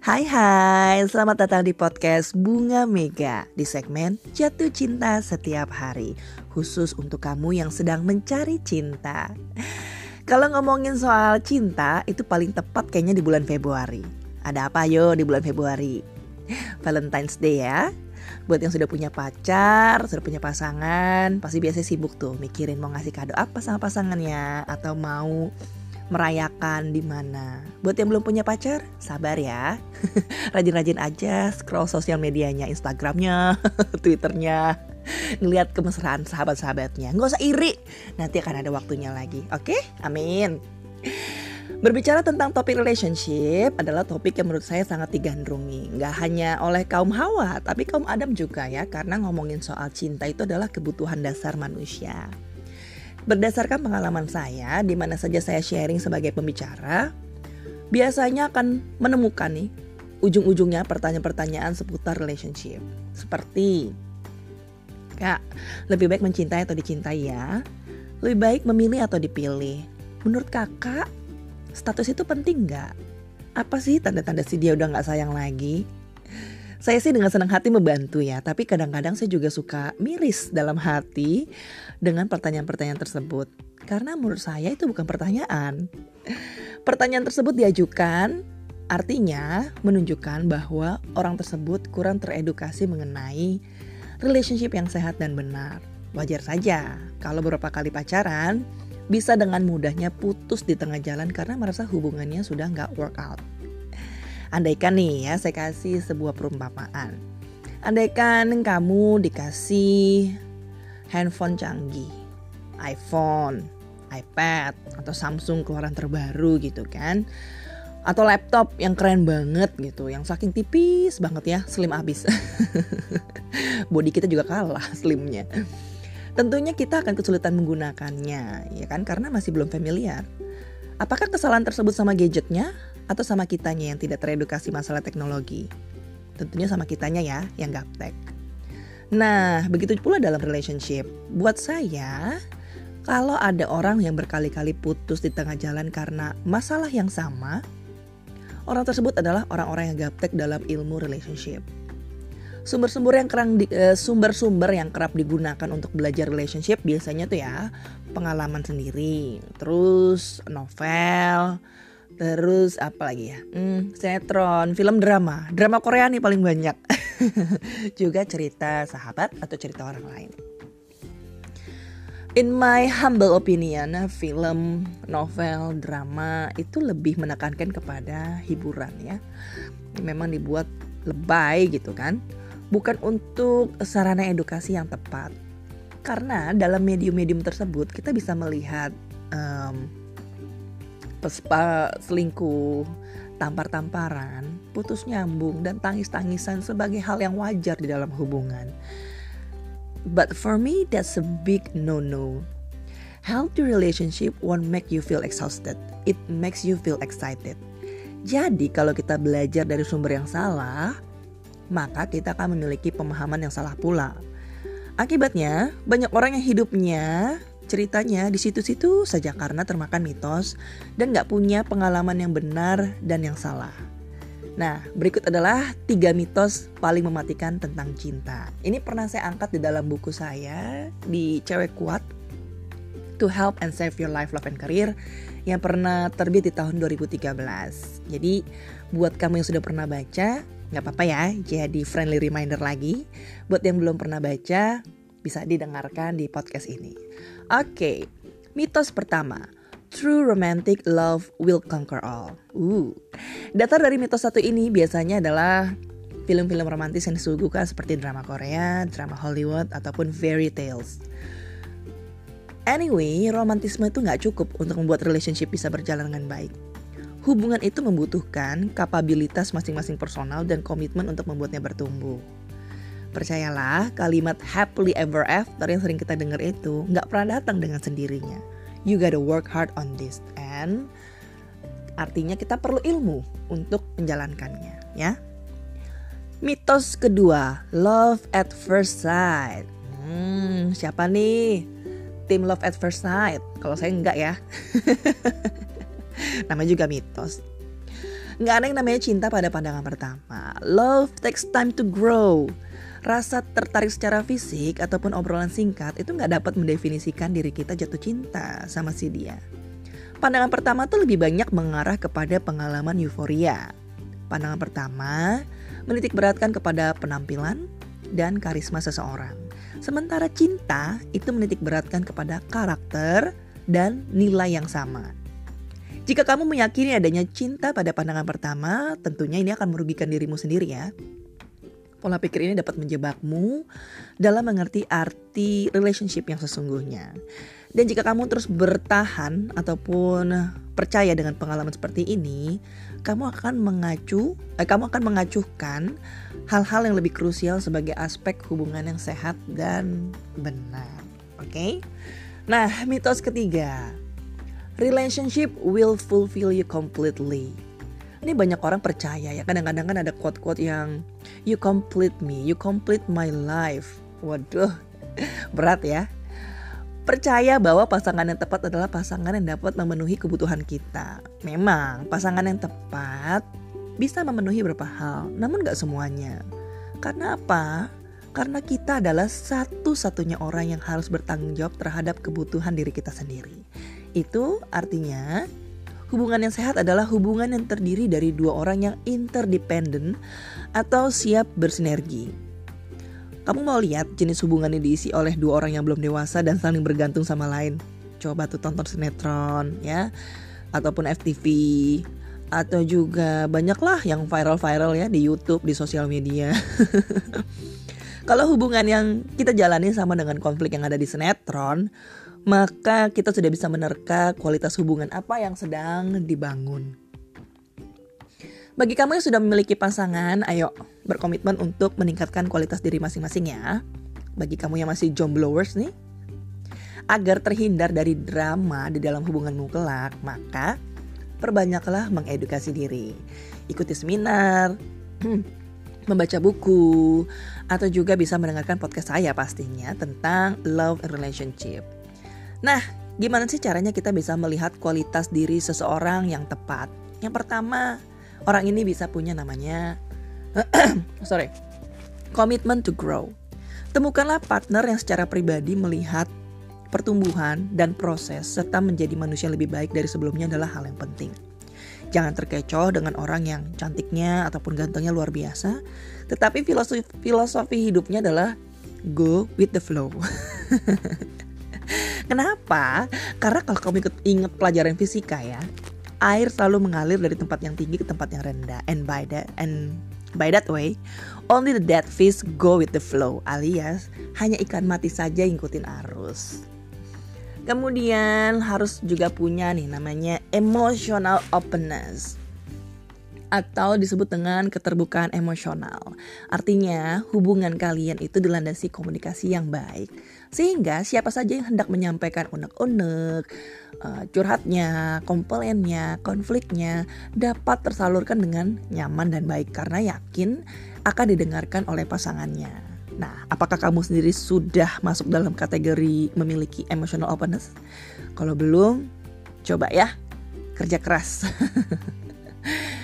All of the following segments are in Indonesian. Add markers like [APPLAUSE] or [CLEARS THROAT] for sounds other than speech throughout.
Hai hai, selamat datang di podcast Bunga Mega di segmen Jatuh Cinta Setiap Hari Khusus untuk kamu yang sedang mencari cinta. Kalau ngomongin soal cinta itu paling tepat kayaknya di bulan Februari. Ada apa yo di bulan Februari? Valentine's Day ya. Buat yang sudah punya pacar, sudah punya pasangan Pasti biasa sibuk tuh mikirin mau ngasih kado apa sama pasangannya Atau mau merayakan di mana. Buat yang belum punya pacar, sabar ya. [LAUGHS] Rajin-rajin aja scroll sosial medianya, Instagramnya, [LAUGHS] Twitternya, ngeliat kemesraan sahabat-sahabatnya. Nggak usah iri, nanti akan ada waktunya lagi. Oke, amin. Berbicara tentang topik relationship adalah topik yang menurut saya sangat digandrungi. Nggak hanya oleh kaum Hawa, tapi kaum Adam juga ya. Karena ngomongin soal cinta itu adalah kebutuhan dasar manusia. Berdasarkan pengalaman saya, di mana saja saya sharing sebagai pembicara, biasanya akan menemukan nih ujung-ujungnya pertanyaan-pertanyaan seputar relationship. Seperti, Kak, lebih baik mencintai atau dicintai ya? Lebih baik memilih atau dipilih? Menurut kakak, status itu penting nggak? Apa sih tanda-tanda si dia udah nggak sayang lagi? Saya sih dengan senang hati membantu ya, tapi kadang-kadang saya juga suka miris dalam hati dengan pertanyaan-pertanyaan tersebut. Karena menurut saya itu bukan pertanyaan. Pertanyaan tersebut diajukan artinya menunjukkan bahwa orang tersebut kurang teredukasi mengenai relationship yang sehat dan benar. Wajar saja kalau beberapa kali pacaran bisa dengan mudahnya putus di tengah jalan karena merasa hubungannya sudah nggak work out. Andaikan nih ya saya kasih sebuah perumpamaan. Andaikan kamu dikasih handphone canggih, iPhone, iPad atau Samsung keluaran terbaru gitu kan. Atau laptop yang keren banget gitu, yang saking tipis banget ya, slim abis. [LAUGHS] Body kita juga kalah slimnya. Tentunya kita akan kesulitan menggunakannya, ya kan? Karena masih belum familiar. Apakah kesalahan tersebut sama gadgetnya atau sama kitanya yang tidak teredukasi masalah teknologi? Tentunya sama kitanya ya yang gaptek. Nah, begitu pula dalam relationship. Buat saya, kalau ada orang yang berkali-kali putus di tengah jalan karena masalah yang sama, orang tersebut adalah orang-orang yang gaptek dalam ilmu relationship. Sumber-sumber yang kerang eh, yang kerap digunakan untuk belajar relationship biasanya tuh ya pengalaman sendiri, terus novel, Terus apa lagi ya? Hmm, sinetron, film drama. Drama Korea nih paling banyak. [LAUGHS] Juga cerita sahabat atau cerita orang lain. In my humble opinion, film, novel, drama itu lebih menekankan kepada hiburan ya. Memang dibuat lebay gitu kan. Bukan untuk sarana edukasi yang tepat. Karena dalam medium-medium tersebut kita bisa melihat um, selingkuh, tampar-tamparan, putus nyambung, dan tangis-tangisan sebagai hal yang wajar di dalam hubungan. But for me, that's a big no-no. Healthy relationship won't make you feel exhausted. It makes you feel excited. Jadi kalau kita belajar dari sumber yang salah, maka kita akan memiliki pemahaman yang salah pula. Akibatnya, banyak orang yang hidupnya ceritanya di situ-situ saja karena termakan mitos dan gak punya pengalaman yang benar dan yang salah. Nah, berikut adalah tiga mitos paling mematikan tentang cinta. Ini pernah saya angkat di dalam buku saya di Cewek Kuat To Help and Save Your Life, Love and Career yang pernah terbit di tahun 2013. Jadi, buat kamu yang sudah pernah baca, nggak apa-apa ya, jadi friendly reminder lagi. Buat yang belum pernah baca, bisa didengarkan di podcast ini. Oke, mitos pertama. True romantic love will conquer all. Uh. Datar dari mitos satu ini biasanya adalah film-film romantis yang disuguhkan seperti drama Korea, drama Hollywood, ataupun fairy tales. Anyway, romantisme itu nggak cukup untuk membuat relationship bisa berjalan dengan baik. Hubungan itu membutuhkan kapabilitas masing-masing personal dan komitmen untuk membuatnya bertumbuh. Percayalah, kalimat happily ever after yang sering kita dengar itu nggak pernah datang dengan sendirinya. You gotta work hard on this and artinya kita perlu ilmu untuk menjalankannya, ya. Mitos kedua, love at first sight. Hmm, siapa nih? Tim love at first sight. Kalau saya enggak ya. [LAUGHS] Namanya juga mitos. Nggak ada yang namanya cinta pada pandangan pertama. Love takes time to grow. Rasa tertarik secara fisik ataupun obrolan singkat itu nggak dapat mendefinisikan diri kita jatuh cinta sama si dia. Pandangan pertama tuh lebih banyak mengarah kepada pengalaman euforia. Pandangan pertama menitik beratkan kepada penampilan dan karisma seseorang. Sementara cinta itu menitik beratkan kepada karakter dan nilai yang sama. Jika kamu meyakini adanya cinta pada pandangan pertama, tentunya ini akan merugikan dirimu sendiri ya. Pola pikir ini dapat menjebakmu dalam mengerti arti relationship yang sesungguhnya. Dan jika kamu terus bertahan ataupun percaya dengan pengalaman seperti ini, kamu akan mengacu, eh, kamu akan mengacuhkan hal-hal yang lebih krusial sebagai aspek hubungan yang sehat dan benar. Oke? Okay? Nah, mitos ketiga. Relationship will fulfill you completely. Ini banyak orang percaya ya. Kadang-kadang kan ada quote-quote yang you complete me, you complete my life. Waduh, [LAUGHS] berat ya. Percaya bahwa pasangan yang tepat adalah pasangan yang dapat memenuhi kebutuhan kita. Memang pasangan yang tepat bisa memenuhi beberapa hal, namun gak semuanya. Karena apa? Karena kita adalah satu-satunya orang yang harus bertanggung jawab terhadap kebutuhan diri kita sendiri. Itu artinya hubungan yang sehat adalah hubungan yang terdiri dari dua orang yang interdependen atau siap bersinergi. Kamu mau lihat jenis hubungan yang diisi oleh dua orang yang belum dewasa dan saling bergantung sama lain? Coba tuh tonton sinetron ya, ataupun FTV, atau juga banyaklah yang viral-viral ya di YouTube, di sosial media. [LAUGHS] Kalau hubungan yang kita jalani sama dengan konflik yang ada di sinetron, maka kita sudah bisa menerka kualitas hubungan apa yang sedang dibangun. Bagi kamu yang sudah memiliki pasangan, ayo berkomitmen untuk meningkatkan kualitas diri masing-masing ya. Bagi kamu yang masih jomblowers nih, agar terhindar dari drama di dalam hubunganmu kelak, maka perbanyaklah mengedukasi diri. Ikuti seminar, membaca buku, atau juga bisa mendengarkan podcast saya pastinya tentang love and relationship. Nah, gimana sih caranya kita bisa melihat kualitas diri seseorang yang tepat? Yang pertama, orang ini bisa punya namanya [CLEARS THROAT] sorry, commitment to grow. Temukanlah partner yang secara pribadi melihat pertumbuhan dan proses serta menjadi manusia lebih baik dari sebelumnya adalah hal yang penting. Jangan terkecoh dengan orang yang cantiknya ataupun gantengnya luar biasa. Tetapi filosofi, filosofi hidupnya adalah go with the flow. [LAUGHS] Kenapa? Karena kalau kamu ikut ingat pelajaran fisika ya, air selalu mengalir dari tempat yang tinggi ke tempat yang rendah. And by that and by that way, only the dead fish go with the flow, alias hanya ikan mati saja ikutin arus. Kemudian harus juga punya nih namanya emotional openness atau disebut dengan keterbukaan emosional. Artinya, hubungan kalian itu dilandasi komunikasi yang baik. Sehingga siapa saja yang hendak menyampaikan unek-unek, uh, curhatnya, komplainnya, konfliknya dapat tersalurkan dengan nyaman dan baik karena yakin akan didengarkan oleh pasangannya. Nah, apakah kamu sendiri sudah masuk dalam kategori memiliki emotional openness? Kalau belum, coba ya kerja keras. [LAUGHS]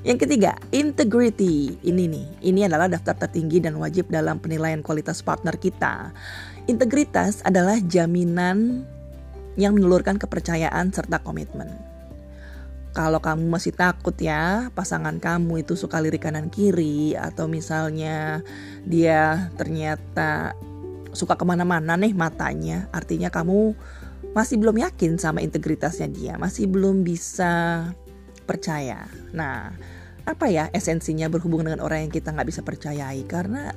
Yang ketiga, integrity. Ini nih, ini adalah daftar tertinggi dan wajib dalam penilaian kualitas partner kita. Integritas adalah jaminan yang menelurkan kepercayaan serta komitmen kalau kamu masih takut ya pasangan kamu itu suka lirik kanan kiri atau misalnya dia ternyata suka ke mana-mana nih matanya artinya kamu masih belum yakin sama integritasnya dia masih belum bisa percaya nah apa ya esensinya berhubungan dengan orang yang kita nggak bisa percayai karena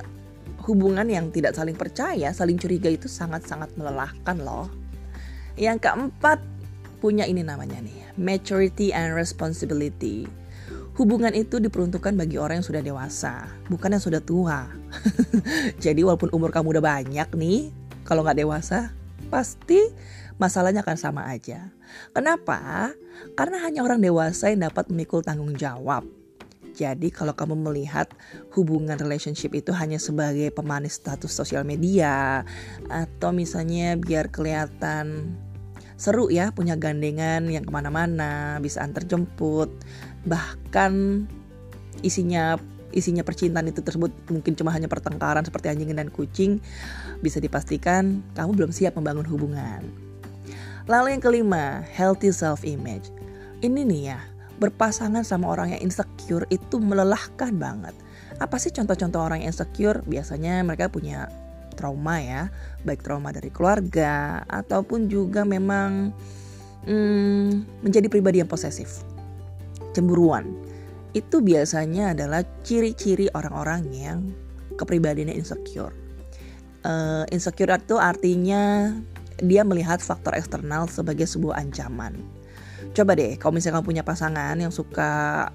hubungan yang tidak saling percaya saling curiga itu sangat-sangat melelahkan loh yang keempat punya ini namanya nih, maturity and responsibility. Hubungan itu diperuntukkan bagi orang yang sudah dewasa, bukan yang sudah tua. [LAUGHS] Jadi walaupun umur kamu udah banyak nih, kalau nggak dewasa, pasti masalahnya akan sama aja. Kenapa? Karena hanya orang dewasa yang dapat memikul tanggung jawab. Jadi kalau kamu melihat hubungan relationship itu hanya sebagai pemanis status sosial media atau misalnya biar kelihatan seru ya punya gandengan yang ke mana-mana bisa antar jemput bahkan isinya isinya percintaan itu tersebut mungkin cuma hanya pertengkaran seperti anjing dan kucing, bisa dipastikan kamu belum siap membangun hubungan. Lalu yang kelima, healthy self image. Ini nih ya, berpasangan sama orang yang insecure itu melelahkan banget. Apa sih contoh-contoh orang yang insecure? Biasanya mereka punya trauma ya, baik trauma dari keluarga ataupun juga memang hmm, menjadi pribadi yang posesif, cemburuan. Itu biasanya adalah ciri-ciri orang-orang yang kepribadiannya insecure. Uh, insecure itu artinya dia melihat faktor eksternal sebagai sebuah ancaman. Coba deh kalau misalnya kamu punya pasangan yang suka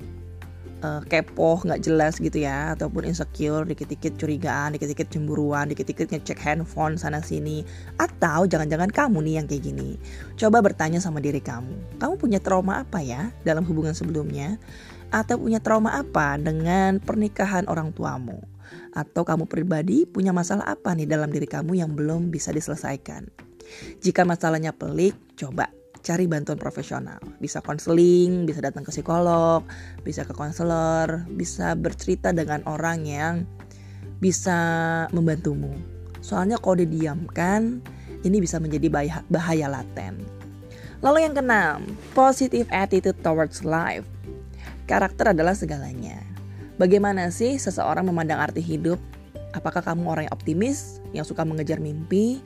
uh, kepo nggak jelas gitu ya ataupun insecure dikit-dikit curigaan dikit-dikit cemburuan dikit-dikit ngecek handphone sana sini atau jangan-jangan kamu nih yang kayak gini. Coba bertanya sama diri kamu kamu punya trauma apa ya dalam hubungan sebelumnya? Atau punya trauma apa dengan pernikahan orang tuamu? Atau kamu pribadi punya masalah apa nih dalam diri kamu yang belum bisa diselesaikan jika masalahnya pelik coba cari bantuan profesional. Bisa konseling, bisa datang ke psikolog, bisa ke konselor, bisa bercerita dengan orang yang bisa membantumu. Soalnya kalau didiamkan, ini bisa menjadi bahaya, bahaya laten. Lalu yang keenam, positive attitude towards life. Karakter adalah segalanya. Bagaimana sih seseorang memandang arti hidup? Apakah kamu orang yang optimis, yang suka mengejar mimpi,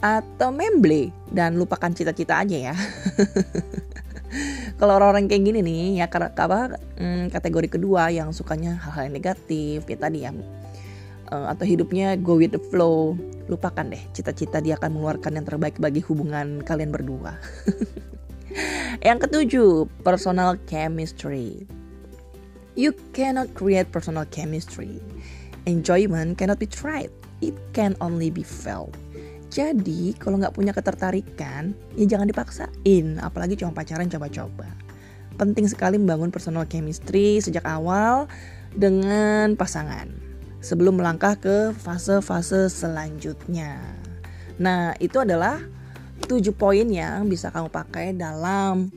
atau memble dan lupakan cita-cita aja ya. [LAUGHS] Kalau orang-orang kayak gini nih ya apa hmm, kategori kedua yang sukanya hal-hal negatif ya tadi ya atau hidupnya go with the flow lupakan deh cita-cita dia akan mengeluarkan yang terbaik bagi hubungan kalian berdua. [LAUGHS] yang ketujuh personal chemistry. You cannot create personal chemistry. Enjoyment cannot be tried. It can only be felt. Jadi kalau nggak punya ketertarikan, ya jangan dipaksain, apalagi cuma pacaran coba-coba. Penting sekali membangun personal chemistry sejak awal dengan pasangan sebelum melangkah ke fase-fase selanjutnya. Nah, itu adalah tujuh poin yang bisa kamu pakai dalam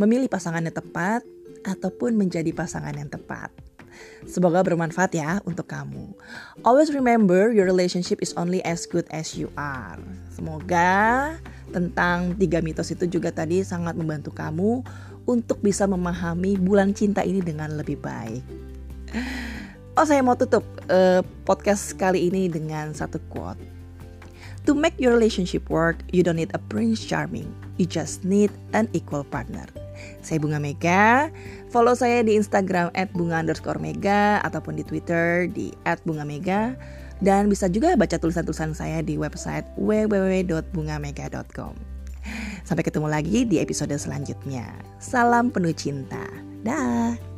memilih pasangan yang tepat ataupun menjadi pasangan yang tepat. Semoga bermanfaat ya untuk kamu. Always remember your relationship is only as good as you are. Semoga tentang tiga mitos itu juga tadi sangat membantu kamu untuk bisa memahami bulan cinta ini dengan lebih baik. Oh saya mau tutup uh, podcast kali ini dengan satu quote. To make your relationship work, you don't need a prince charming. You just need an equal partner. Saya Bunga Mega. Follow saya di Instagram at bunga underscore mega ataupun di Twitter di at bunga mega. Dan bisa juga baca tulisan-tulisan saya di website www.bungamega.com. Sampai ketemu lagi di episode selanjutnya. Salam penuh cinta. Dah.